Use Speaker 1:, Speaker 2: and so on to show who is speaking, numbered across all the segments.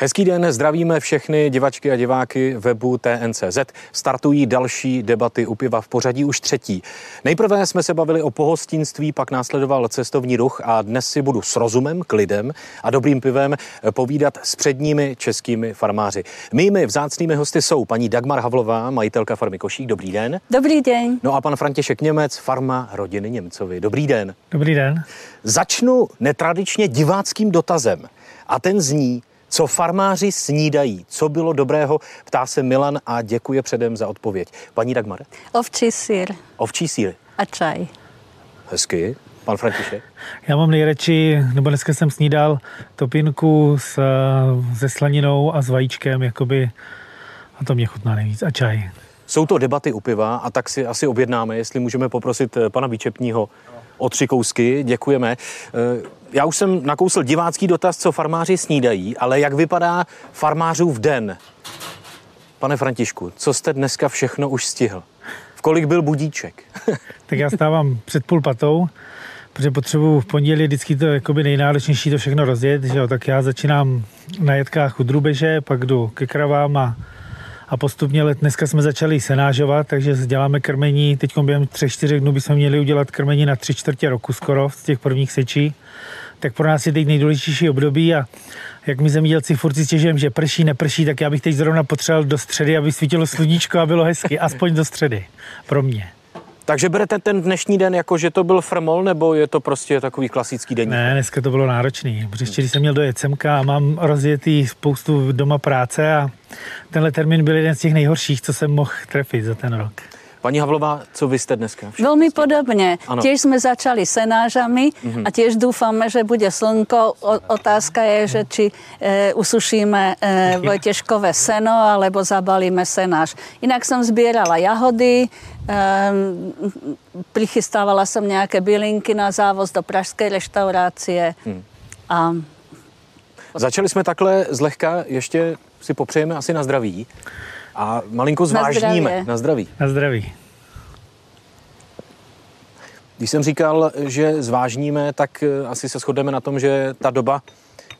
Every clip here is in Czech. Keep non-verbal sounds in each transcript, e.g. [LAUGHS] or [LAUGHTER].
Speaker 1: Hezký den, zdravíme všechny divačky a diváky webu TNCZ. Startují další debaty u piva v pořadí už třetí. Nejprve jsme se bavili o pohostinství, pak následoval cestovní ruch a dnes si budu s rozumem, klidem a dobrým pivem povídat s předními českými farmáři. Mými vzácnými hosty jsou paní Dagmar Havlová, majitelka farmy Košík. Dobrý den.
Speaker 2: Dobrý den.
Speaker 1: No a pan František Němec, farma rodiny Němcovi. Dobrý den.
Speaker 3: Dobrý den.
Speaker 1: Začnu netradičně diváckým dotazem. A ten zní, co farmáři snídají? Co bylo dobrého? Ptá se Milan a děkuje předem za odpověď. Paní Dagmar?
Speaker 2: Ovčí sír.
Speaker 1: Ovčí sír.
Speaker 2: A čaj.
Speaker 1: Hezky. Pan František?
Speaker 3: Já mám nejradši, nebo dneska jsem snídal topinku s, se slaninou a s vajíčkem, jakoby, a to mě chutná nejvíc, a čaj.
Speaker 1: Jsou to debaty u piva a tak si asi objednáme, jestli můžeme poprosit eh, pana Výčepního o tři kousky. Děkujeme. Eh, já už jsem nakousl divácký dotaz, co farmáři snídají, ale jak vypadá farmářův den? Pane Františku, co jste dneska všechno už stihl? V kolik byl budíček? [LAUGHS]
Speaker 3: tak já stávám před půl patou, protože potřebuji v pondělí vždycky to jakoby nejnáročnější to všechno rozjet, že jo? tak já začínám na jetkách u drubeže, pak jdu ke kravám a a postupně let dneska jsme začali senážovat, takže děláme krmení. Teď během 3-4 dnů bychom měli udělat krmení na 3 čtvrtě roku skoro z těch prvních sečí. Tak pro nás je teď nejdůležitější období a jak my zemědělci furt stěžujeme, že prší, neprší, tak já bych teď zrovna potřeboval do středy, aby svítilo sluníčko a bylo hezky, aspoň do středy pro mě.
Speaker 1: Takže berete ten dnešní den jako, že to byl frmol, nebo je to prostě takový klasický den?
Speaker 3: Ne, dneska to bylo náročný, protože když jsem měl dojet semka a mám rozjetý spoustu doma práce a tenhle termín byl jeden z těch nejhorších, co jsem mohl trefit za ten rok.
Speaker 1: Paní Havlová, co vy jste dneska?
Speaker 2: Velmi podobně. Ano. Těž jsme začali senážami mm-hmm. a těž doufáme, že bude slnko. O, otázka je, že či e, usušíme e, vojtěžkové seno, alebo zabalíme senáž. Jinak jsem sbírala jahody, e, prichystávala jsem nějaké bylinky na závoz do pražské restaurace. Hmm. A...
Speaker 1: Začali jsme takhle zlehka, ještě si popřejeme asi na zdraví. A malinko zvážníme.
Speaker 2: Na,
Speaker 1: na zdraví.
Speaker 3: Na zdraví.
Speaker 1: Když jsem říkal, že zvážníme, tak eh, asi se shodneme na tom, že ta doba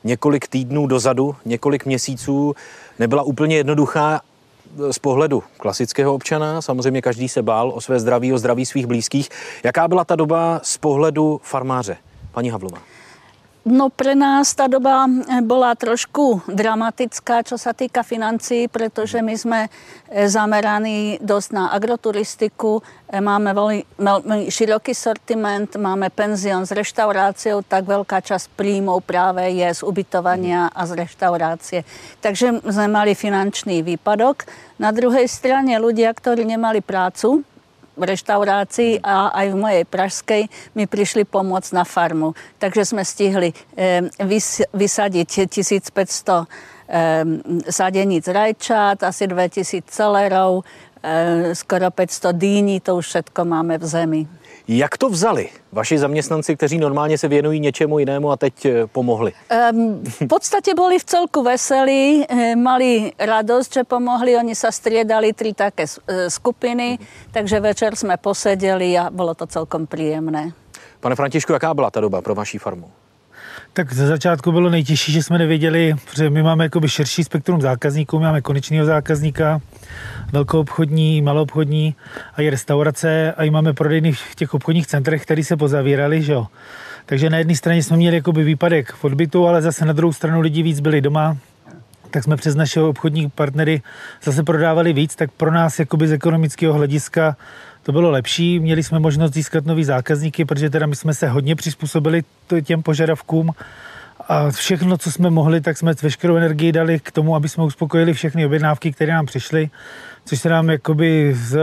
Speaker 1: několik týdnů dozadu, několik měsíců nebyla úplně jednoduchá eh, z pohledu klasického občana. Samozřejmě každý se bál o své zdraví, o zdraví svých blízkých. Jaká byla ta doba z pohledu farmáře? Paní Havlová.
Speaker 2: No pre nás ta doba eh, bola trošku dramatická, čo sa týka financí, pretože my sme eh, zameraní dosť na agroturistiku, eh, máme veľmi široký sortiment, máme penzion s reštauráciou, tak veľká časť príjmov práve je z ubytovania a z reštaurácie. Takže sme mali finančný výpadok. Na druhej strane ľudia, ktorí nemali prácu, v reštaurácii a aj v mojej pražskej mi prišli pomôcť na farmu. Takže sme stihli vys- vysadiť 1500 sadeníc rajčat, asi 2000 celerov, skoro 500 dýní, to už všetko máme v zemi.
Speaker 1: Jak to vzali vaši zaměstnanci, kteří normálně se věnují něčemu jinému a teď eh, pomohli?
Speaker 2: Um, v podstatě byli v celku veselí, eh, mali radost, že pomohli. Oni se striedali tři také eh, skupiny, takže večer jsme poseděli a bylo to celkom příjemné.
Speaker 1: Pane Františku, jaká byla ta doba pro vaší farmu?
Speaker 3: Tak ze začátku bylo nejtěžší, že jsme nevěděli, že my máme jakoby širší spektrum zákazníků, máme konečného zákazníka, velkou obchodní, malou obchodní a i restaurace. A i máme prodejny v těch obchodních centrech, které se pozavírali, že jo. Takže na jedné straně jsme měli jakoby výpadek v odbytu, ale zase na druhou stranu lidi víc byli doma, tak jsme přes naše obchodní partnery zase prodávali víc, tak pro nás jakoby z ekonomického hlediska to bylo lepší. Měli jsme možnost získat nový zákazníky, protože teda my jsme se hodně přizpůsobili těm požadavkům a všechno, co jsme mohli, tak jsme veškerou energii dali k tomu, aby jsme uspokojili všechny objednávky, které nám přišly, což se nám jakoby z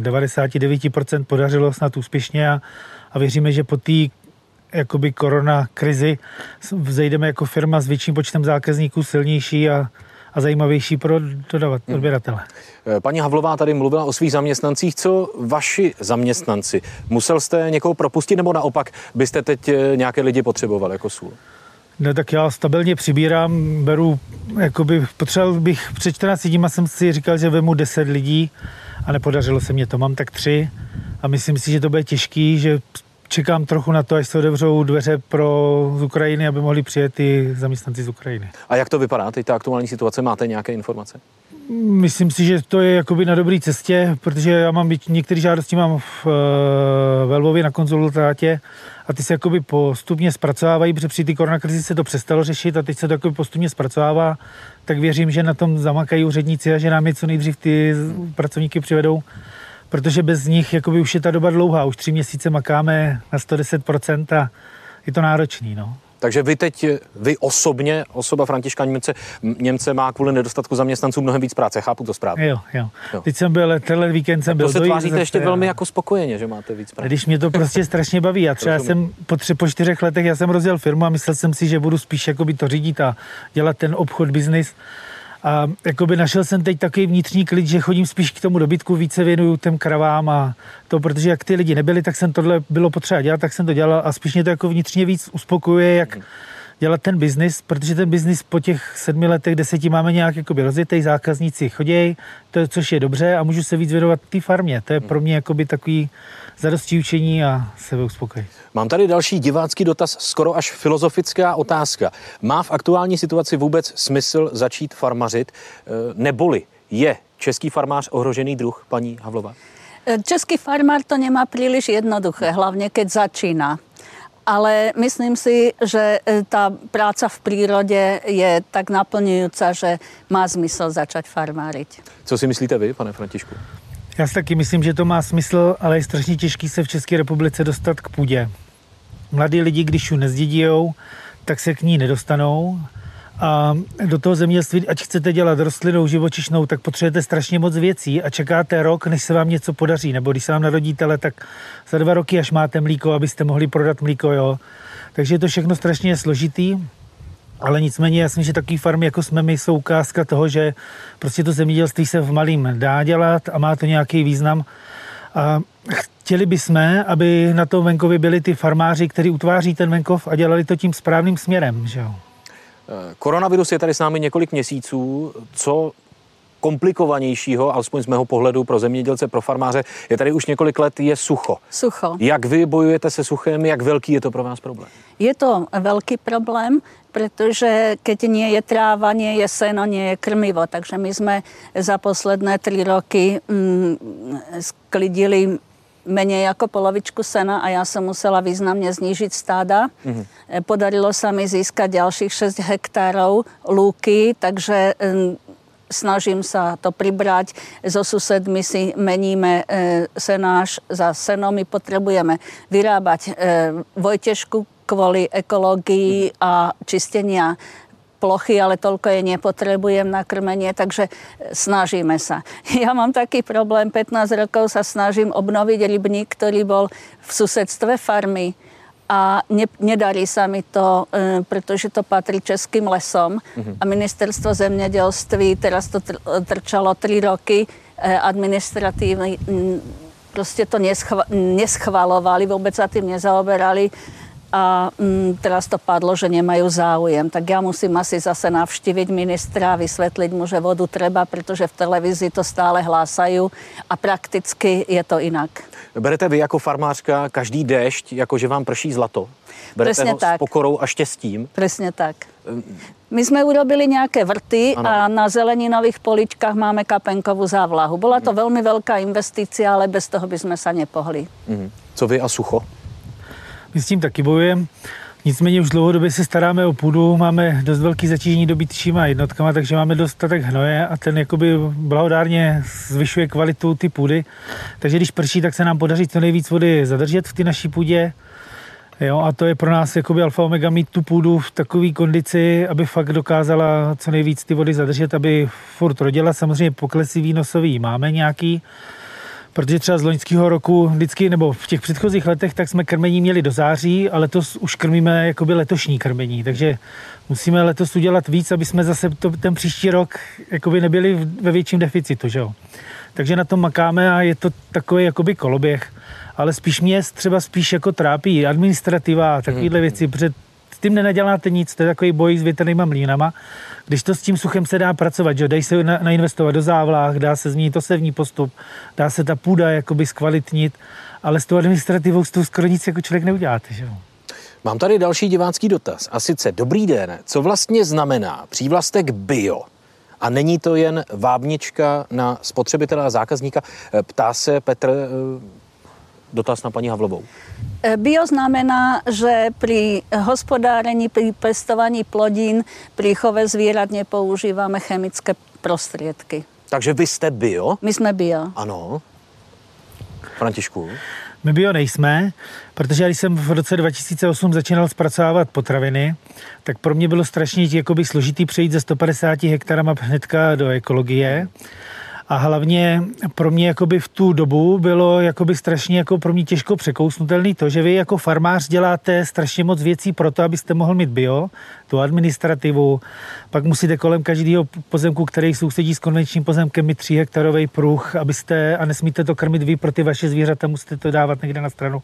Speaker 3: 99% podařilo snad úspěšně a, a věříme, že po té jakoby korona krizi vzejdeme jako firma s větším počtem zákazníků silnější a, a zajímavější pro dodavat, hmm. odběratele.
Speaker 1: Eh, paní Havlová tady mluvila o svých zaměstnancích. Co vaši zaměstnanci? Musel jste někoho propustit nebo naopak byste teď eh, nějaké lidi potřeboval jako sůl?
Speaker 3: No tak já stabilně přibírám, beru, jakoby potřeboval bych, před 14 dní jsem si říkal, že vemu 10 lidí a nepodařilo se mě to, mám tak tři a myslím si, že to bude těžký, že čekám trochu na to, až se otevřou dveře pro z Ukrajiny, aby mohli přijet i zaměstnanci z Ukrajiny.
Speaker 1: A jak to vypadá, teď ta aktuální situace? Máte nějaké informace?
Speaker 3: Myslím si, že to je jakoby na dobré cestě, protože já mám některé žádosti mám v, eh, ve Lvově na konzultátě a ty se jakoby postupně zpracovávají, protože při té koronakrizi se to přestalo řešit a teď se to jakoby postupně zpracovává, tak věřím, že na tom zamakají úředníci a že nám je co nejdřív ty pracovníky přivedou, protože bez nich jakoby už je ta doba dlouhá, už tři měsíce makáme na 110% a je to náročný. No.
Speaker 1: Takže vy teď, vy osobně, osoba Františka Němce, Němce má kvůli nedostatku zaměstnanců mnohem víc práce, chápu to správně.
Speaker 3: Jo, jo. jo. Teď jsem byl, tenhle víkend jsem byl.
Speaker 1: To se tváříte ještě velmi jako spokojeně, že máte víc práce.
Speaker 3: Když mě to prostě strašně baví. Já třeba jsem po, tři, po čtyřech letech, já jsem rozjel firmu a myslel jsem si, že budu spíš jakoby to řídit a dělat ten obchod, biznis. A jakoby našel jsem teď takový vnitřní klid, že chodím spíš k tomu dobytku, více věnuju těm kravám a to, protože jak ty lidi nebyli, tak jsem tohle bylo potřeba dělat, tak jsem to dělal a spíš mě to jako vnitřně víc uspokojuje, jak dělat ten biznis, protože ten biznis po těch sedmi letech, deseti máme nějak jakoby rozjetý, zákazníci chodějí, to, což je dobře a můžu se víc věnovat té farmě. To je pro mě jakoby takový zadosti učení a sebe uspokojit.
Speaker 1: Mám tady další divácký dotaz, skoro až filozofická otázka. Má v aktuální situaci vůbec smysl začít farmařit, eh, neboli je český farmář ohrožený druh, paní Havlova?
Speaker 2: Český farmár to nemá příliš jednoduché, hlavně keď začíná ale myslím si, že e, tá práca v prírode je tak naplňujúca, že má zmysel začať farmáriť.
Speaker 1: Co si myslíte vy, pane Františku?
Speaker 3: Já si taky myslím, že to má smysl, ale je strašně těžký se v České republice dostat k půdě. Mladí lidi, když ji nezdědijou, tak se k ní nedostanou a do toho zemědělství, ať chcete dělat rostlinou, živočišnou, tak potřebujete strašně moc věcí a čekáte rok, než se vám něco podaří. Nebo když se vám narodí tele, tak za dva roky, až máte mlíko, abyste mohli prodat mlíko, jo. Takže je to všechno strašně složitý. Ale nicméně jasně, že takový farmy, jako jsme my, jsou ukázka toho, že prostě to zemědělství se v malým dá dělat a má to nějaký význam. A chtěli bychom, aby na tom venkově byli ty farmáři, kteří utváří ten venkov a dělali to tím správným směrem. Že jo?
Speaker 1: Eh, koronavirus je tady s námi několik měsíců. Co komplikovanějšího, alespoň z mého pohledu pro zemědělce, pro farmáře, je tady už několik let, je sucho.
Speaker 2: Sucho.
Speaker 1: Jak vy bojujete se suchem, jak velký je to pro vás problém?
Speaker 2: Je to velký problém, protože keď nie je tráva, nie je seno, nie je krmivo. Takže my jsme za posledné tři roky mm, sklidili menej ako polovičku sena a ja som musela významne znížiť stáda. Mm-hmm. Podarilo sa mi získať ďalších 6 hektárov lúky, takže snažím sa to pribrať. So susedmi si meníme e, senáš za seno. My potrebujeme vyrábať e, Vojtešku kvôli ekológii a čistenia plochy, ale toľko je nepotrebujem na krmenie, takže snažíme sa. [LAUGHS] Ja mám taký problém, 15 rokov sa snažím obnoviť rybník, ktorý bol v susedstve farmy a ne, nedarí sa mi to, e, pretože to patrí českým lesom mm-hmm. a ministerstvo zemědělství, teraz to tr, trčalo tři roky, e, prostě to neschva, neschvalovali, vůbec sa tým nezaoberali a mm, teraz to padlo, že nemajú záujem. Tak ja musím asi zase navštíviť ministra a vysvetliť mu, že vodu treba, pretože v televízii to stále hlásajú a prakticky je to inak.
Speaker 1: Berete vy jako farmářka každý déšť, jako že vám prší zlato? Berete
Speaker 2: Presne
Speaker 1: ho
Speaker 2: tak.
Speaker 1: s pokorou a štěstím?
Speaker 2: Presne tak. My jsme urobili nějaké vrty ano. a na zeleninových poličkách máme kapenkovou závlahu. Byla to velmi velká investice, ale bez toho bychom se nepohli.
Speaker 1: Mhm. Co vy a sucho?
Speaker 3: My s tím taky bojujeme. Nicméně už dlouhodobě se staráme o půdu, máme dost velký zatížení dobytčíma jednotkama, takže máme dostatek hnoje a ten jakoby blahodárně zvyšuje kvalitu ty půdy. Takže když prší, tak se nám podaří co nejvíc vody zadržet v té naší půdě. Jo, a to je pro nás jakoby alfa omega mít tu půdu v takové kondici, aby fakt dokázala co nejvíc ty vody zadržet, aby furt rodila. Samozřejmě poklesy výnosový máme nějaký, Protože třeba z loňského roku vždycky, nebo v těch předchozích letech, tak jsme krmení měli do září a letos už krmíme jakoby letošní krmení. Takže musíme letos udělat víc, aby jsme zase to, ten příští rok jakoby nebyli ve větším deficitu. Že jo? Takže na tom makáme a je to takový jakoby koloběh. Ale spíš mě třeba spíš jako trápí administrativa a takovéhle věci, protože tím nenaděláte nic, to je takový boj s větrnýma mlínama. Když to s tím suchem se dá pracovat, že dají se na, nainvestovat do závlah, dá se změnit osevní postup, dá se ta půda jakoby zkvalitnit, ale s tou administrativou s tou skoro nic jako člověk neuděláte. Že?
Speaker 1: Mám tady další divácký dotaz. A sice, dobrý den, co vlastně znamená přívlastek bio? A není to jen vábnička na spotřebitele a zákazníka? Ptá se Petr dotaz na paní Havlovou.
Speaker 2: E, bio znamená, že pri hospodárení, pri pestovaní plodín, pri chove zvierat nepoužíváme chemické prostriedky.
Speaker 1: Takže vy jste bio?
Speaker 2: My jsme bio.
Speaker 1: Ano. Františku?
Speaker 3: My bio nejsme, protože když jsem v roce 2008 začínal zpracovávat potraviny, tak pro mě bylo strašně jakoby složitý přejít ze 150 hektarama hnedka do ekologie. A hlavně pro mě jakoby v tu dobu bylo jakoby strašně jako pro mě těžko překousnutelný to, že vy jako farmář děláte strašně moc věcí pro to, abyste mohl mít bio, tu administrativu, pak musíte kolem každého pozemku, který sousedí s konvenčním pozemkem, mít 3 hektarový pruh, abyste, a nesmíte to krmit vy pro ty vaše zvířata, musíte to dávat někde na stranu.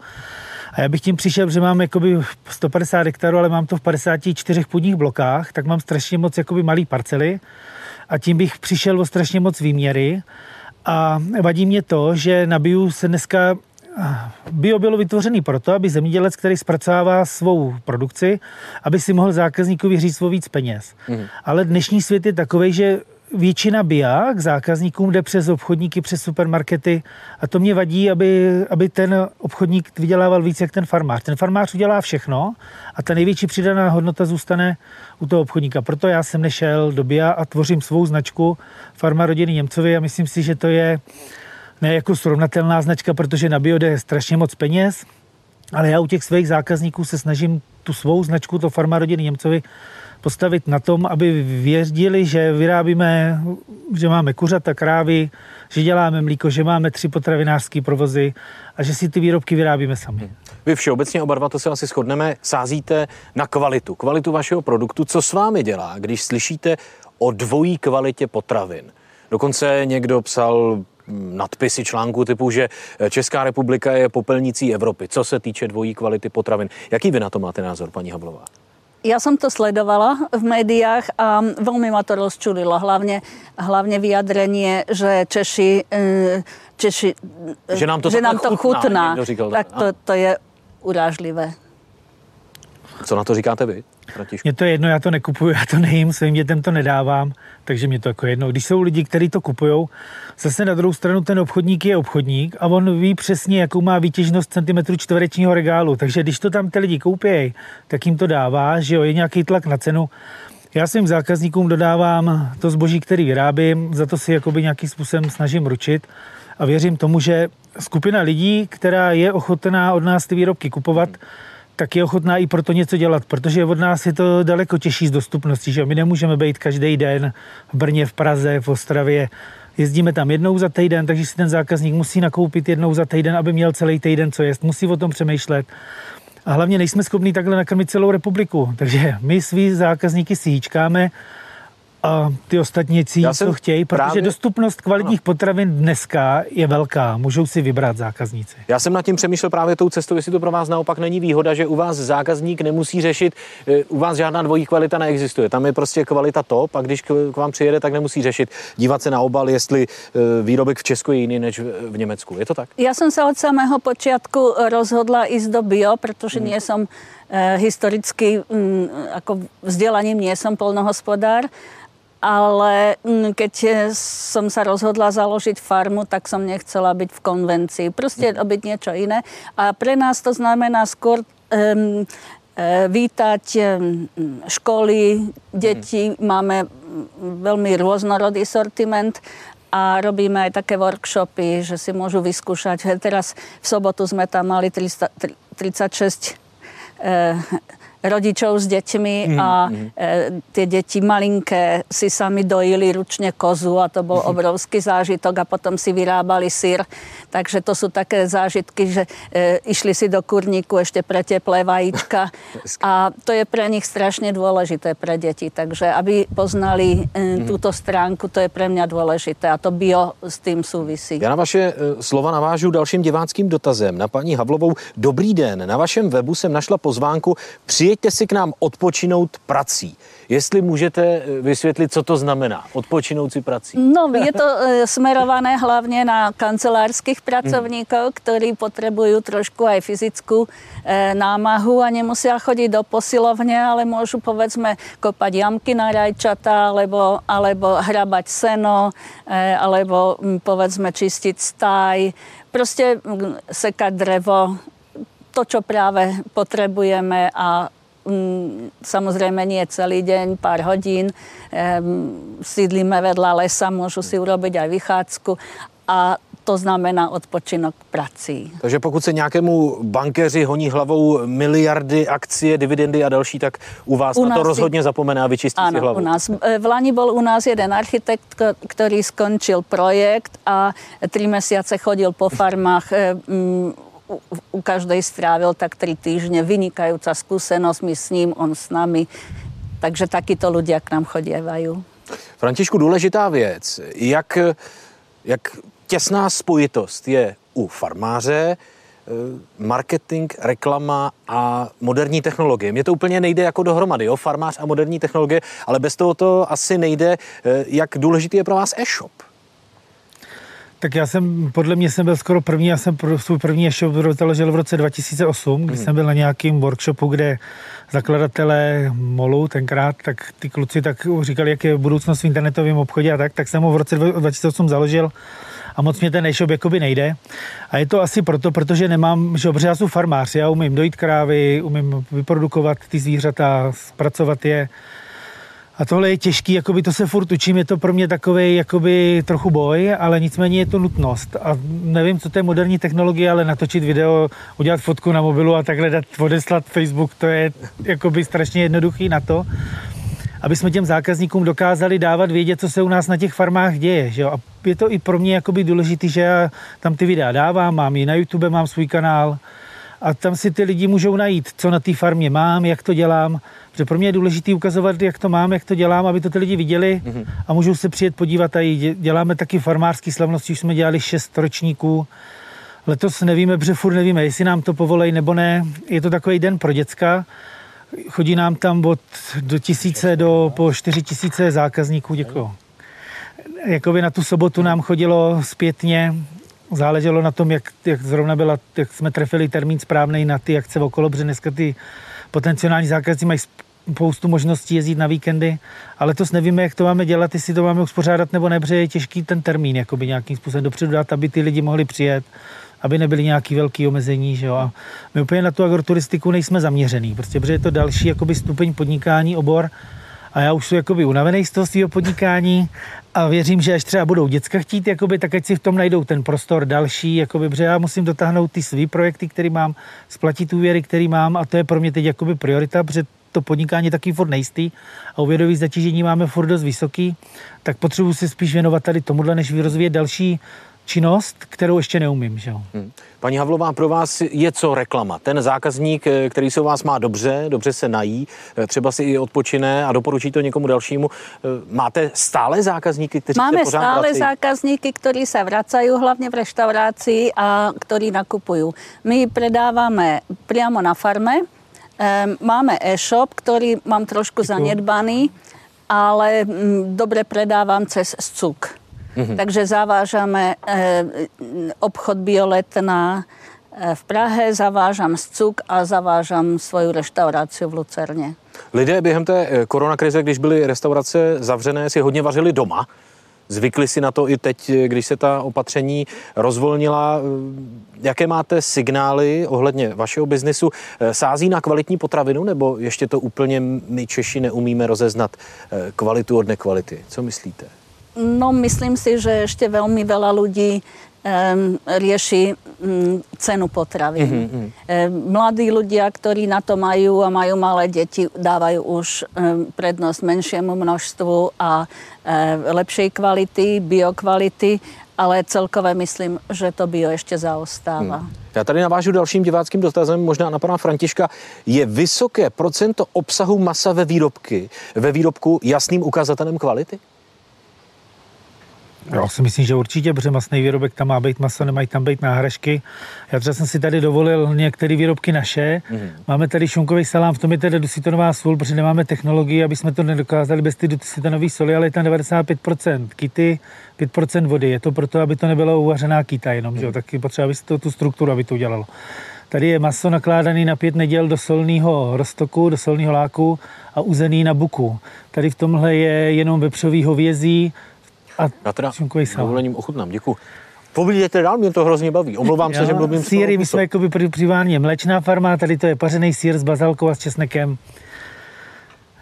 Speaker 3: A já bych tím přišel, že mám jakoby 150 hektarů, ale mám to v 54 půdních blokách, tak mám strašně moc jakoby malý parcely a tím bych přišel o strašně moc výměry. A vadí mě to, že na bio se dneska Bio bylo vytvořený proto, aby zemědělec, který zpracovává svou produkci, aby si mohl zákazníkovi říct o víc peněz. Mm. Ale dnešní svět je takový, že většina BIA k zákazníkům jde přes obchodníky, přes supermarkety a to mě vadí, aby, aby ten obchodník vydělával víc jak ten farmář. Ten farmář udělá všechno a ta největší přidaná hodnota zůstane u toho obchodníka. Proto já jsem nešel do BIA a tvořím svou značku Farma rodiny Němcovi a myslím si, že to je ne jako srovnatelná značka, protože na bio jde strašně moc peněz, ale já u těch svých zákazníků se snažím tu svou značku, to Farma rodiny Němcovi, postavit na tom, aby věděli, že vyrábíme, že máme kuřata, krávy, že děláme mlíko, že máme tři potravinářské provozy a že si ty výrobky vyrábíme sami.
Speaker 1: Vy všeobecně oba dva, to se asi shodneme, sázíte na kvalitu, kvalitu vašeho produktu. Co s vámi dělá, když slyšíte o dvojí kvalitě potravin? Dokonce někdo psal nadpisy článku typu, že Česká republika je popelnicí Evropy, co se týče dvojí kvality potravin. Jaký vy na to máte názor, paní Havlová?
Speaker 2: Ja som to sledovala v médiách a veľmi ma to rozčulilo. Hlavne, hlavne vyjadrenie, že Češi... E, Češi
Speaker 1: že nám to,
Speaker 2: že nám to chutná.
Speaker 1: chutná.
Speaker 2: Tak to, to je urážlivé.
Speaker 1: Co na to říkáte vy?
Speaker 3: Mně to je jedno, já to nekupuju, [LAUGHS] já to nejím, svým dětem to nedávám, takže mě to jako jedno. Když jsou lidi, kteří to kupují, zase na druhou stranu ten obchodník je obchodník a on ví přesně, jakou má výtěžnost centimetru čtverečního regálu. Takže když to tam ty lidi koupějí, tak jim to dává, že jo, je nějaký tlak na cenu. Já svým zákazníkům dodávám to zboží, který vyrábím, za to si jakoby nějakým způsobem snažím ručit a věřím tomu, že skupina lidí, která je ochotná od nás ty výrobky kupovat, tak je ochotná i proto něco dělat, protože od nás je to daleko těžší z dostupnosti, že my nemůžeme být každý den v Brně, v Praze, v Ostravě, Jezdíme tam jednou za týden, takže si ten zákazník musí nakoupit jednou za týden, aby měl celý týden co jest. Musí o tom přemýšlet. A hlavně nejsme schopni takhle nakrmit celou republiku. Takže my svý zákazníky si hýčkáme a ty ostatní si co chtějí, protože právě... dostupnost kvalitních potravin dneska je velká. Můžou si vybrat zákazníci.
Speaker 1: Já jsem nad tím přemýšlel právě tou cestou, jestli to pro vás naopak není výhoda, že u vás zákazník nemusí řešit, eh, u vás žádná dvojí kvalita neexistuje. Tam je prostě kvalita top a když k vám přijede, tak nemusí řešit, dívat se na obal, jestli eh, výrobek v Česku je jiný než v Německu. Je to tak?
Speaker 2: Já jsem se od samého počátku rozhodla jít do bio, protože hmm. nie som eh, historicky, mm, jako vzdelaním nie som polnohospodár ale mm, keď som sa rozhodla založiť farmu, tak som nechcela byť v konvencii. Proste mhm. robiť niečo iné. A pre nás to znamená skôr um, vítať školy, deti. Máme veľmi rôznorodý sortiment a robíme aj také workshopy, že si môžu vyskúšať. Teraz v sobotu sme tam mali 300, 36 rodičov s deťmi mm, a mm. E, tie deti malinké si sami dojili ručne kozu a to bol mm. obrovský zážitok a potom si vyrábali syr. Takže to sú také zážitky, že e, išli si do kurníku ešte pre teplé vajíčka [LAUGHS] a to je pre nich strašne dôležité pre deti. Takže aby poznali e, mm. túto stránku, to je pre mňa dôležité a to bio s tým súvisí.
Speaker 1: Já na vaše e, slova navážu dalším diváckým dotazem na paní Havlovou. Dobrý den, na vašem webu jsem našla pozvánku při přijeďte si k nám odpočinout prací. Jestli můžete eh, vysvětlit, co to znamená, odpočinout si prací.
Speaker 2: No, je to eh, smerované hlavně na kancelárských pracovníků, hmm. ktorí potřebují trošku aj fyzickou eh, námahu a nemusí chodit do posilovně, ale můžu povedzme kopať jamky na rajčata, alebo, alebo hrabať seno, alebo hm, povedzme čistit staj, prostě hm, sekat drevo, to, čo práve potrebujeme a samozrejme nie celý deň, pár hodín. Sídlíme vedľa lesa, môžu si urobiť aj vychádzku a to znamená odpočinok prací.
Speaker 1: Takže pokud se nějakému bankéři honí hlavou miliardy akcie, dividendy a další, tak u vás u na to rozhodně si... zapomene a vyčistí
Speaker 2: ano,
Speaker 1: si hlavu.
Speaker 2: u nás. E, v Lani bol u nás jeden architekt, který skončil projekt a tři měsíce chodil po farmách e, u každej strávil tak tri týždne. Vynikajúca skúsenosť, my s ním, on s nami. Takže takíto ľudia k nám chodievajú.
Speaker 1: Františku, důležitá věc. Jak, jak těsná spojitost je u farmáře, eh, marketing, reklama a moderní technologie. Mně to úplně nejde jako dohromady, jo? farmář a moderní technologie, ale bez toho to asi nejde. Eh, jak důležitý je pro vás e-shop?
Speaker 3: Tak já jsem, podle mě jsem byl skoro první, já jsem svůj první e-shop založil v roce 2008, kdy hmm. jsem byl na nějakým workshopu, kde zakladatelé MOLu tenkrát, tak ty kluci tak říkali, jak je budoucnost v internetovém obchodě a tak, tak jsem ho v roce 2008 založil a moc mě ten e-shop jakoby nejde. A je to asi proto, protože nemám, že obře já jsem farmář, já umím dojít krávy, umím vyprodukovat ty zvířata, zpracovat je, a tohle je těžký, jakoby to se furt učím, je to pro mě takový jakoby trochu boj, ale nicméně je to nutnost. A nevím, co to je moderní technologie, ale natočit video, udělat fotku na mobilu a takhle dát, odeslat Facebook, to je jakoby strašně jednoduchý na to, aby jsme těm zákazníkům dokázali dávat vědět, co se u nás na těch farmách děje. Že jo? A je to i pro mě jakoby důležité, že já tam ty videa dávám, mám i na YouTube, mám svůj kanál, a tam si ty lidi můžou najít, co na té farmě mám, jak to dělám. Protože pro mě je důležité ukazovat, jak to mám, jak to dělám, aby to ty lidi viděli mm-hmm. a můžou se přijet podívat. A děláme taky farmářský slavnosti, už jsme dělali šest ročníků. Letos nevíme, protože furt nevíme, jestli nám to povolej nebo ne. Je to takový den pro děcka. Chodí nám tam od do tisíce do po čtyři tisíce zákazníků. Děkuji. Jakoby na tu sobotu nám chodilo zpětně záleželo na tom, jak, jak zrovna byla, jak jsme trefili termín správný na ty akce okolo, protože dneska ty potenciální zákazníci mají spoustu možností jezdit na víkendy, ale to nevíme, jak to máme dělat, jestli to máme uspořádat nebo ne, protože je těžký ten termín jakoby nějakým způsobem dopředu dát, aby ty lidi mohli přijet, aby nebyly nějaký velký omezení. Že jo? A my úplně na tu agroturistiku nejsme zaměřený, prostě, protože je to další jakoby stupeň podnikání, obor, a já už jsem jakoby unavený z toho svého podnikání a věřím, že až třeba budou děcka chtít, jakoby, tak ať si v tom najdou ten prostor další, jakoby, protože já musím dotáhnout ty svý projekty, které mám, splatit úvěry, který mám a to je pro mě teď jakoby priorita, protože to podnikání je taky furt nejistý a úvěrový zatížení máme furt dost vysoký, tak potřebuji se spíš věnovat tady tomuhle, než rozvíjet další činnost, kterou ještě neumím. Že? Hmm.
Speaker 1: Paní Havlová, pro vás je co reklama? Ten zákazník, eh, který se u vás má dobře, dobře se nají, eh, třeba si i odpočine a doporučí to někomu dalšímu. Eh, máte stále zákazníky, kteří
Speaker 2: Máme
Speaker 1: se pořád
Speaker 2: stále
Speaker 1: vrací?
Speaker 2: zákazníky, kteří se vracají hlavně v restauraci a kteří nakupují. My predáváme přímo na farme, Máme e-shop, který mám trošku zanedbaný, ale mm, dobre predávam cez SCUK. Mm-hmm. Takže zavážame eh, obchod Bioletna eh, v Prahe, zavážam Scuk a zavážam svoju restauraci v Lucerně.
Speaker 1: Lidé během té eh, koronakrize, když byly restaurace zavřené, si hodně vařili doma. Zvykli si na to i teď, když se ta opatření rozvolnila. Jaké máte signály ohledně vašeho biznesu? Sází na kvalitní potravinu, nebo ještě to úplně my Češi neumíme rozeznat kvalitu od nekvality? Co myslíte?
Speaker 2: No, myslím si, že ešte veľmi veľa ľudí um, rieši um, cenu potravín. Mm-hmm. Um, mladí ľudia, ktorí na to majú a majú malé deti, dávajú už um, prednosť menšiemu množstvu a um, lepšej kvality, biokvality, ale celkové myslím, že to bio ještě zaostává. Hmm.
Speaker 1: Já tady navážu dalším diváckým dotazem, možná na pana Františka. Je vysoké procento obsahu masa ve výrobky, ve výrobku jasným ukazatelem kvality?
Speaker 3: Já si myslím, že určitě, protože masný výrobek tam má být maso, nemají tam být náhražky. Já třeba jsem si tady dovolil některé výrobky naše. Mm. Máme tady šunkový salám, v tom je tedy dusitonová sůl, protože nemáme technologii, aby jsme to nedokázali bez ty dusitonové soli, ale je tam 95% kyty, 5% vody. Je to proto, aby to nebylo uvařená kyta jenom, mm. že jo? taky potřeba, aby to tu strukturu, aby to udělalo. Tady je maso nakládané na pět neděl do solného roztoku, do solného láku a uzený na buku. Tady v tomhle je jenom vepřový hovězí,
Speaker 1: a Já teda dovolením ochutnám, děkuji. Povídejte dál, mě to hrozně baví. Omlouvám se, že mluvím
Speaker 3: Síry, my jsme jako by přivárně mléčná farma, tady to je pařený sír s bazalkou a s česnekem.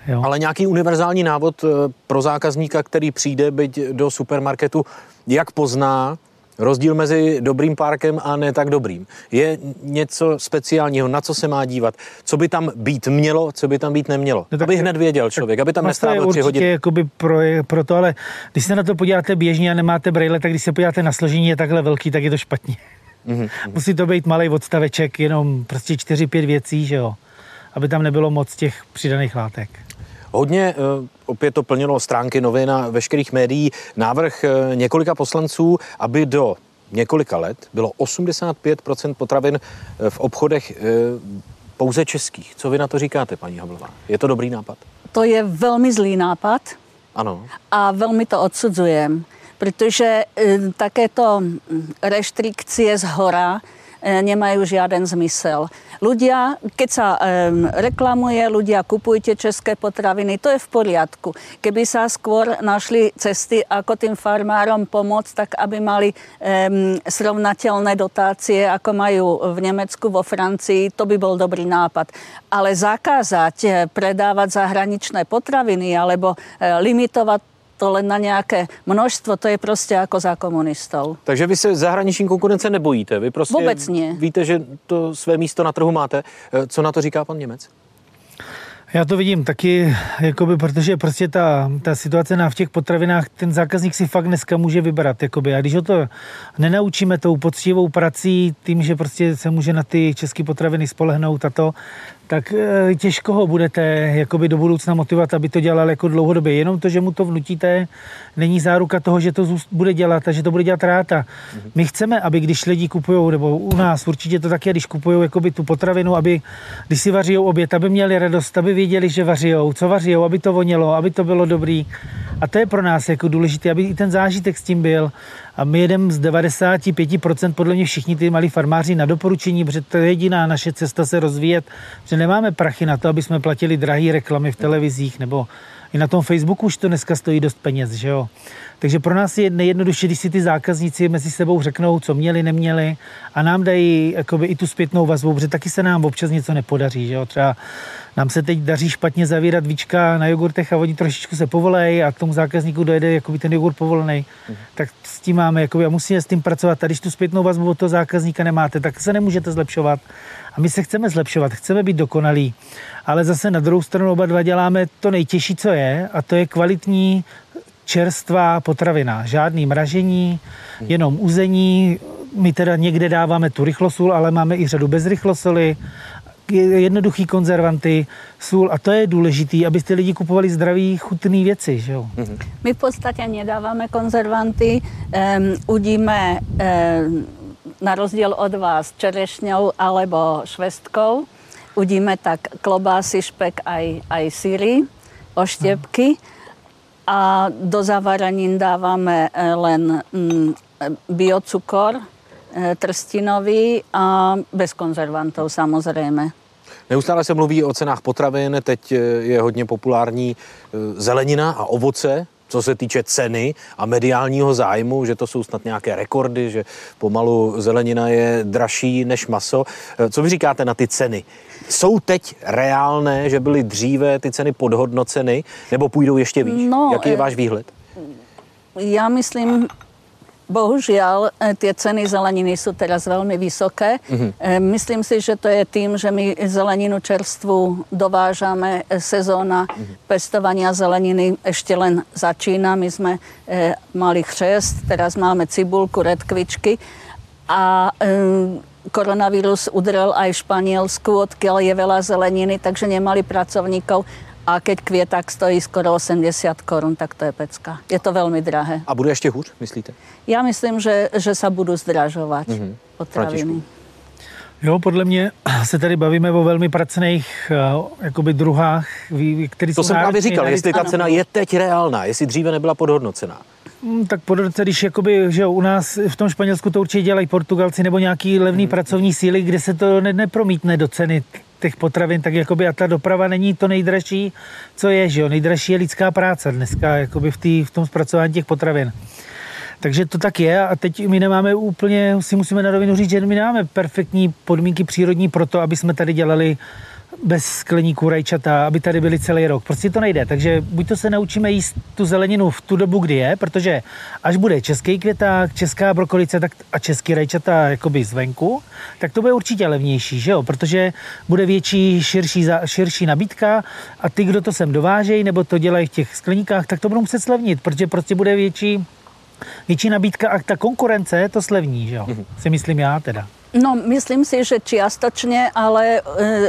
Speaker 1: Jo. Ale nějaký univerzální návod eh, pro zákazníka, který přijde byť do supermarketu, jak pozná, Rozdíl mezi dobrým párkem a ne tak dobrým. Je něco speciálního, na co se má dívat, co by tam být mělo, co by tam být nemělo. No aby hned věděl člověk, aby tam nestrávil tři hodiny.
Speaker 3: Jakoby pro, pro to, ale když se na to podíváte běžně a nemáte brejle, tak když se podíváte na složení je takhle velký, tak je to špatně. Mm-hmm. [LAUGHS] Musí to být malý odstaveček, jenom prostě 4-5 věcí, že jo, aby tam nebylo moc těch přidaných látek.
Speaker 1: Hodně eh, opět to plnilo stránky novin a veškerých médií. Návrh eh, několika poslanců, aby do několika let bylo 85% potravin eh, v obchodech pouze českých. Co vy na to říkáte, paní Havlová? Je to dobrý nápad?
Speaker 2: To je velmi zlý nápad.
Speaker 1: Ano.
Speaker 2: A velmi to odsudzujem, protože takéto hm, reštrikcie z hora nemajú žiaden zmysel. Ľudia, keď sa reklamuje, ľudia kupujte české potraviny, to je v poriadku. Keby sa skôr našli cesty, ako tým farmárom pomôcť, tak aby mali srovnateľné dotácie, ako majú v Nemecku, vo Francii, to by bol dobrý nápad. Ale zakázať eh, predávať zahraničné potraviny alebo eh, limitovať to len na nějaké množstvo, to je prostě jako za komunistů.
Speaker 1: Takže vy se zahraniční konkurence nebojíte? Vy prostě
Speaker 2: Vůbec ne.
Speaker 1: víte, že to své místo na trhu máte. Eh, co na to říká pan Němec?
Speaker 3: Já to vidím taky, jakoby, protože prostě ta, ta situace na v těch potravinách, ten zákazník si fakt dneska může vybrat. Jakoby. A když ho to nenaučíme tou poctivou prací, tím, že prostě se může na ty české potraviny spolehnout a to, tak eh, těžko ho budete jakoby do budoucna motivovat, aby to dělal jako dlouhodobě. Jenom to, že mu to vnutíte, není záruka toho, že to bude dělat a že to bude dělat rád. Mhm. My chceme, aby když lidi kupují, nebo u nás určitě to taky, když kupují jakoby tu potravinu, aby když si vaří oběd, aby měli radost, aby věděli, že vaří, co vaří, aby to vonělo, aby to bylo dobrý. A to je pro nás jako důležité, aby i ten zážitek s tím byl. A my jedeme z 95% podle mě všichni ty malí farmáři na doporučení, protože to je jediná naše cesta se rozvíjet, že nemáme prachy na to, aby jsme platili drahé reklamy v televizích nebo i na tom Facebooku už to dneska stojí dost peněz, že jo. Takže pro nás je nejjednodušší, když si ty zákazníci mezi sebou řeknou, co měli, neměli a nám dají jakoby, i tu zpětnou vazbu, protože taky se nám občas něco nepodaří. Že jo? Třeba nám se teď daří špatně zavírat víčka na jogurtech a oni trošičku se povolej a k tomu zákazníku dojde jakoby ten jogurt povolený. Mm. Tak s tím máme jakoby, a musíme s tím pracovat. A když tu zpětnou vazbu od toho zákazníka nemáte, tak se nemůžete zlepšovat. A my se chceme zlepšovat, chceme být dokonalí. Ale zase na druhou stranu oba dva děláme to nejtěžší, co je, a to je kvalitní čerstvá potravina. Žádný mražení, jenom uzení. My teda někde dáváme tu rychlosůl, ale máme i řadu bez rychlosoli jednoduchý konzervanty, sůl a to je důležité, aby ty lidi kupovali zdraví, chutné věci. Že jo? Mhm.
Speaker 2: My v podstatě nedáváme konzervanty, um, udíme um, na rozdíl od vás čerešňou alebo švestkou. Udíme tak klobásy, špek aj, aj syry, oštěpky. A do zavaranin dáváme eh, len mm, biocukor, eh, trstinový a bez konzervantů samozřejmě.
Speaker 1: Neustále se mluví o cenách potravin, teď eh, je hodně populární zelenina a ovoce, co se týče ceny a mediálního zájmu, že to jsou snad nějaké rekordy, že pomalu zelenina je dražší než maso. Co vy říkáte na ty ceny? Jsou teď reálné, že byly dříve ty ceny podhodnoceny, nebo půjdou ještě výš? No, Jaký je váš výhled?
Speaker 2: Já myslím, Bohužiaľ, e, tie ceny zeleniny sú teraz veľmi vysoké. Mm-hmm. Myslím si, že to je tým, že my zeleninu čerstvu dovážame. E, sezóna mm-hmm. pestovania zeleniny ešte len začína. My sme e, mali chřest, teraz máme cibulku, redkvičky a e, koronavírus udrel aj v Španielsku, odkiaľ je veľa zeleniny, takže nemali pracovníkov a keď květák stojí skoro 80 korun, tak to je pecka. Je to velmi drahé.
Speaker 1: A bude ještě hůř, myslíte?
Speaker 2: Já myslím, že, že se budu zdražovat mm-hmm. potraviny.
Speaker 3: Jo, podle mě se tady bavíme o velmi pracných uh, jakoby druhách,
Speaker 1: který To jsem právě říkal, jestli ta cena je teď reálná, jestli dříve nebyla podhodnocená.
Speaker 3: Hmm, tak podhodnocená, když jakoby, že u nás v tom Španělsku to určitě dělají Portugalci nebo nějaký levný hmm. pracovní síly, kde se to ne, nepromítne do ceny těch potravin, tak jakoby a ta doprava není to nejdražší, co je, že jo? Nejdražší je lidská práce dneska jakoby v, tý, v tom zpracování těch potravin. Takže to tak je a teď my nemáme úplně, si musíme na rovinu říct, že my nemáme perfektní podmínky přírodní pro to, aby jsme tady dělali bez skleníků rajčata, aby tady byly celý rok. Prostě to nejde. Takže buď to se naučíme jíst tu zeleninu v tu dobu, kdy je, protože až bude český květák, česká brokolice tak a český rajčata jakoby zvenku, tak to bude určitě levnější, že jo? Protože bude větší, širší, širší nabídka a ty, kdo to sem dovážejí nebo to dělají v těch skleníkách, tak to budou muset slevnit, protože prostě bude větší větší nabídka a ta konkurence to slevní, že jo? Mm-hmm. Si myslím já teda.
Speaker 2: No, myslím si, že čiastočne, ale e,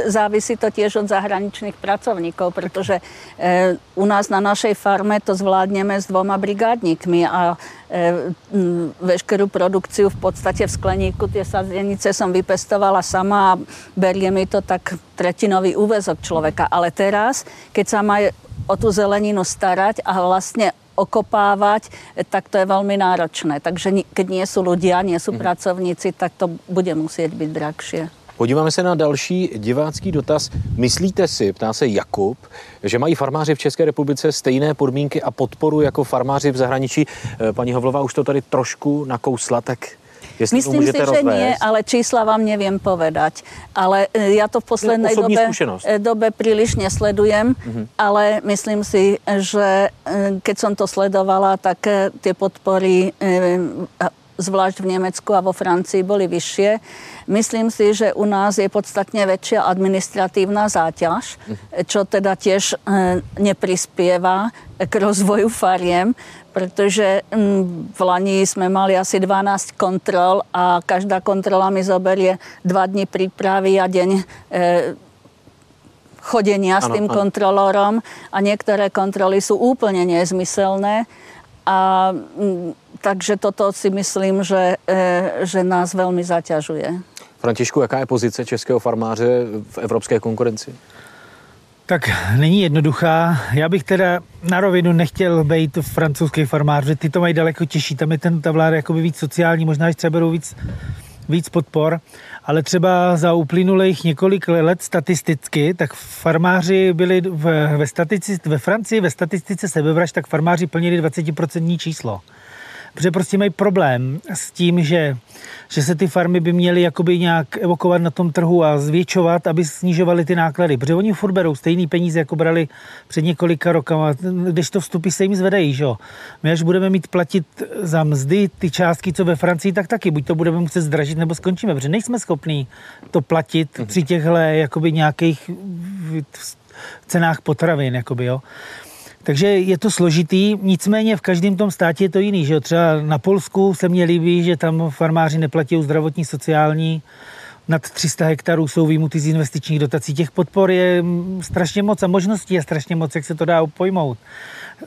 Speaker 2: závisí to tiež od zahraničných pracovníkov, pretože e, u nás na našej farme to zvládneme s dvoma brigádnikmi a e, m, veškerú produkciu v podstate v skleníku tie sadzenice som vypestovala sama a berie mi to tak tretinový úvezok človeka. Ale teraz, keď sa má o tú zeleninu starať a vlastne okopávať, tak to je velmi náročné. Takže keď nie sú ľudia, nie sú mm. pracovníci, tak to bude muset být drahšie.
Speaker 1: Podíváme se na další divácký dotaz. Myslíte si, ptá se Jakub, že mají farmáři v České republice stejné podmínky a podporu jako farmáři v zahraničí? Eh, paní Hovlová už to tady trošku nakousla, tak Jestli
Speaker 2: Myslím si, že nie, ale čísla vám neviem povedať. Ale e, ja to v poslednej dobe, e, dobe príliš nesledujem, mm-hmm. ale myslím si, že e, keď som to sledovala, tak tie podpory zvlášť v Nemecku a vo Francii boli vyššie. Myslím si, že u nás je podstatne väčšia administratívna záťaž, mhm. čo teda tiež neprispieva k rozvoju fariem, protože mm, v Lani jsme mali asi 12 kontrol a každá kontrola mi zoberie dva dny prípravy a deň e, chodenia ano, s tým ano. kontrolorom a některé kontroly jsou úplně nezmyselné a mm, takže toto si myslím, že, e, že nás velmi zaťažuje.
Speaker 1: Františku, jaká je pozice českého farmáře v evropské konkurenci?
Speaker 3: Tak není jednoduchá. Já bych teda na rovinu nechtěl být francouzský farmář, že ty to mají daleko těžší. Tam je ten, ta vláda jakoby víc sociální, možná, třeba budou víc, víc podpor, ale třeba za uplynulých několik let statisticky, tak farmáři byli v, ve, statici, ve Francii ve statistice sebevražd, tak farmáři plnili 20% číslo protože prostě mají problém s tím, že, že se ty farmy by měly jakoby nějak evokovat na tom trhu a zvětšovat, aby snižovaly ty náklady, protože oni furt berou stejný peníze, jako brali před několika rokama, když to vstupy se jim zvedají, že jo. My až budeme mít platit za mzdy ty částky, co ve Francii, tak taky, buď to budeme muset zdražit, nebo skončíme, protože nejsme schopní to platit při těchto jakoby nějakých cenách potravin, jakoby, jo. Takže je to složitý, nicméně v každém tom státě je to jiný. Že Třeba na Polsku se mně líbí, že tam farmáři neplatí zdravotní, sociální, nad 300 hektarů jsou výjimuty z investičních dotací. Těch podpor je strašně moc a možností je strašně moc, jak se to dá pojmout.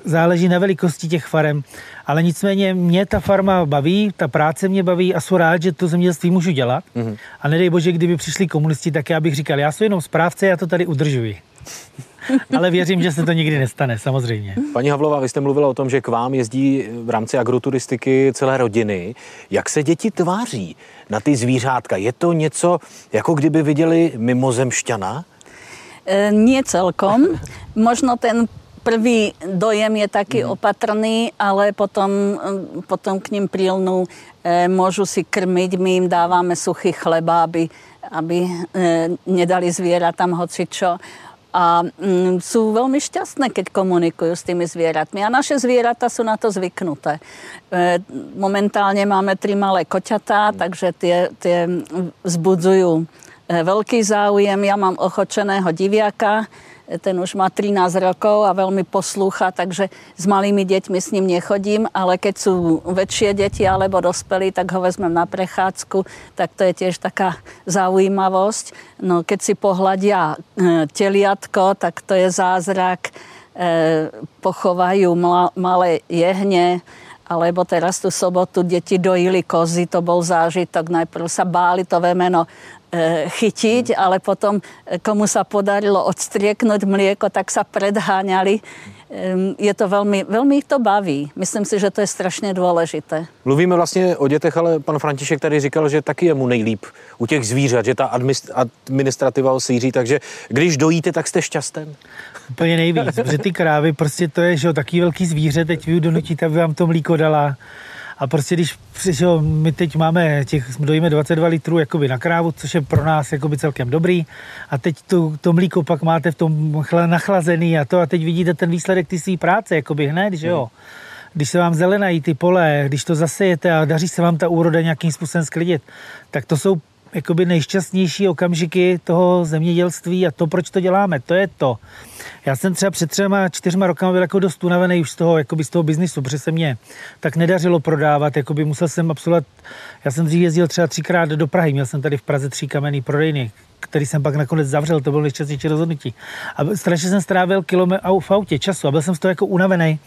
Speaker 3: Záleží na velikosti těch farem. Ale nicméně mě ta farma baví, ta práce mě baví a jsem rád, že to zemědělství můžu dělat. Mm-hmm. A nedej bože, kdyby přišli komunisti, tak já bych říkal, já jsem jenom správce, já to tady udržuji. [LAUGHS] Ale věřím, že se to nikdy nestane, samozřejmě.
Speaker 1: Paní Havlová, vy jste mluvila o tom, že k vám jezdí v rámci agroturistiky celé rodiny. Jak se děti tváří na ty zvířátka? Je to něco, jako kdyby viděli mimozemšťana?
Speaker 2: E, nie celkom. Možno ten prvý dojem je taký mm. opatrný, ale potom, potom k ním prilnú, e, môžu si krmiť, my im dávame suchý chleba, aby, aby e, nedali zvieratám hocičo a mm, sú veľmi šťastné, keď komunikujú s tými zvieratmi. A naše zvieratá sú na to zvyknuté. E, momentálne máme tri malé koťatá, takže tie, tie vzbudzujú e, veľký záujem. Ja mám ochočeného diviaka, ten už má 13 rokov a veľmi poslúcha, takže s malými deťmi s ním nechodím, ale keď sú väčšie deti alebo dospelí, tak ho vezmem na prechádzku, tak to je tiež taká zaujímavosť. No keď si pohľadia e, teliatko, tak to je zázrak, e, pochovajú malé jehne, alebo teraz tú sobotu deti dojili kozy, to bol zážitok. Najprv sa báli to vemeno e, chytiť, ale potom, e, komu sa podarilo odstrieknúť mlieko, tak sa predháňali je to velmi, velmi to baví. Myslím si, že to je strašně důležité.
Speaker 1: Mluvíme vlastně o dětech, ale pan František tady říkal, že taky je mu nejlíp u těch zvířat, že ta administrativa ho takže když dojíte, tak jste šťasten.
Speaker 3: Úplně nejvíc, protože ty krávy, prostě to je, že jo, taký velký zvíře, teď vy donutíte, aby vám to mlíko dala a prostě když přišel, my teď máme, těch, dojíme 22 litrů jakoby na krávu, což je pro nás jakoby celkem dobrý. A teď to, to mlíko pak máte v tom nachlazený a to a teď vidíte ten výsledek ty své práce, jakoby hned, že jo. Když se vám zelenají ty pole, když to zasejete a daří se vám ta úroda nějakým způsobem sklidit, tak to jsou jakoby nejšťastnější okamžiky toho zemědělství a to, proč to děláme, to je to. Já jsem třeba před třema, čtyřma rokama byl jako dost unavený už z toho, jakoby z toho biznisu, protože se mě tak nedařilo prodávat, jakoby musel jsem absolvovat, já jsem dřív jezdil třeba třikrát do Prahy, měl jsem tady v Praze tři kamenný prodejny, který jsem pak nakonec zavřel, to bylo nejšťastnější rozhodnutí. A strašně jsem strávil kilometr v autě času a byl jsem z toho jako unavený.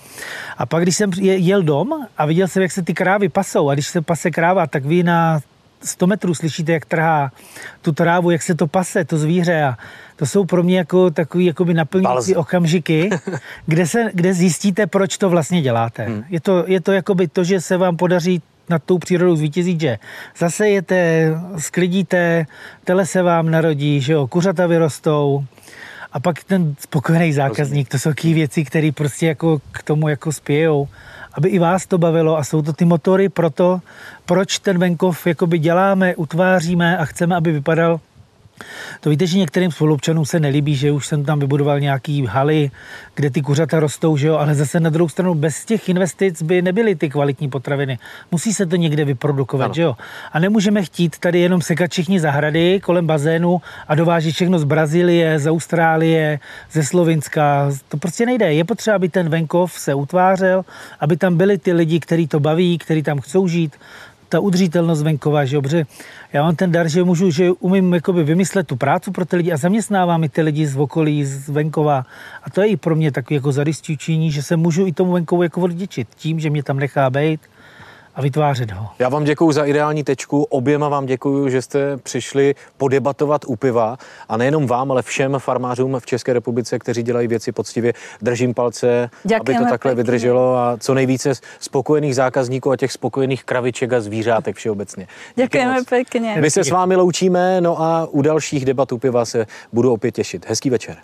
Speaker 3: A pak, když jsem jel dom a viděl jsem, jak se ty krávy pasou a když se pase kráva, tak vy na 100 metrů slyšíte, jak trhá tu trávu, jak se to pase, to zvíře a to jsou pro mě jako takový jakoby naplňující okamžiky, [LAUGHS] kde, se, kde zjistíte, proč to vlastně děláte. Hmm. Je to, je to jakoby to, že se vám podaří nad tou přírodou zvítězit, že zasejete, sklidíte, tele se vám narodí, že jo, kuřata vyrostou, a pak ten spokojený zákazník, to jsou takové věci, které prostě jako k tomu jako spějou aby i vás to bavilo. A jsou to ty motory pro to, proč ten venkov jakoby děláme, utváříme a chceme, aby vypadal to víte, že některým spolupčanům se nelíbí, že už jsem tam vybudoval nějaký haly, kde ty kuřata rostou, že jo, ale zase na druhou stranu bez těch investic by nebyly ty kvalitní potraviny. Musí se to někde vyprodukovat, ano. že jo. A nemůžeme chtít tady jenom sekat všichni zahrady kolem bazénu a dovážet všechno z Brazílie, z Austrálie, ze Slovinska. To prostě nejde. Je potřeba, aby ten venkov se utvářel, aby tam byli ty lidi, kteří to baví, kteří tam chcou žít ta udržitelnost venkova, že dobře, já mám ten dar, že můžu, že umím jakoby vymyslet tu práci pro ty lidi a zaměstnávám i ty lidi z okolí, z venkova. A to je i pro mě takový jako zarystující, že se můžu i tomu venkovu jako odděčit tím, že mě tam nechá být a vytvářet ho.
Speaker 1: Já vám děkuji za ideální tečku, oběma vám děkuji, že jste přišli podebatovat u piva a nejenom vám, ale všem farmářům v České republice, kteří dělají věci poctivě. Držím palce, Děkujeme aby to takhle pěkně. vydrželo a co nejvíce spokojených zákazníků a těch spokojených kraviček a zvířátek všeobecně.
Speaker 2: Děkujeme pěkně.
Speaker 1: My se s vámi loučíme, no a u dalších debat u piva se budu opět těšit. Hezký večer.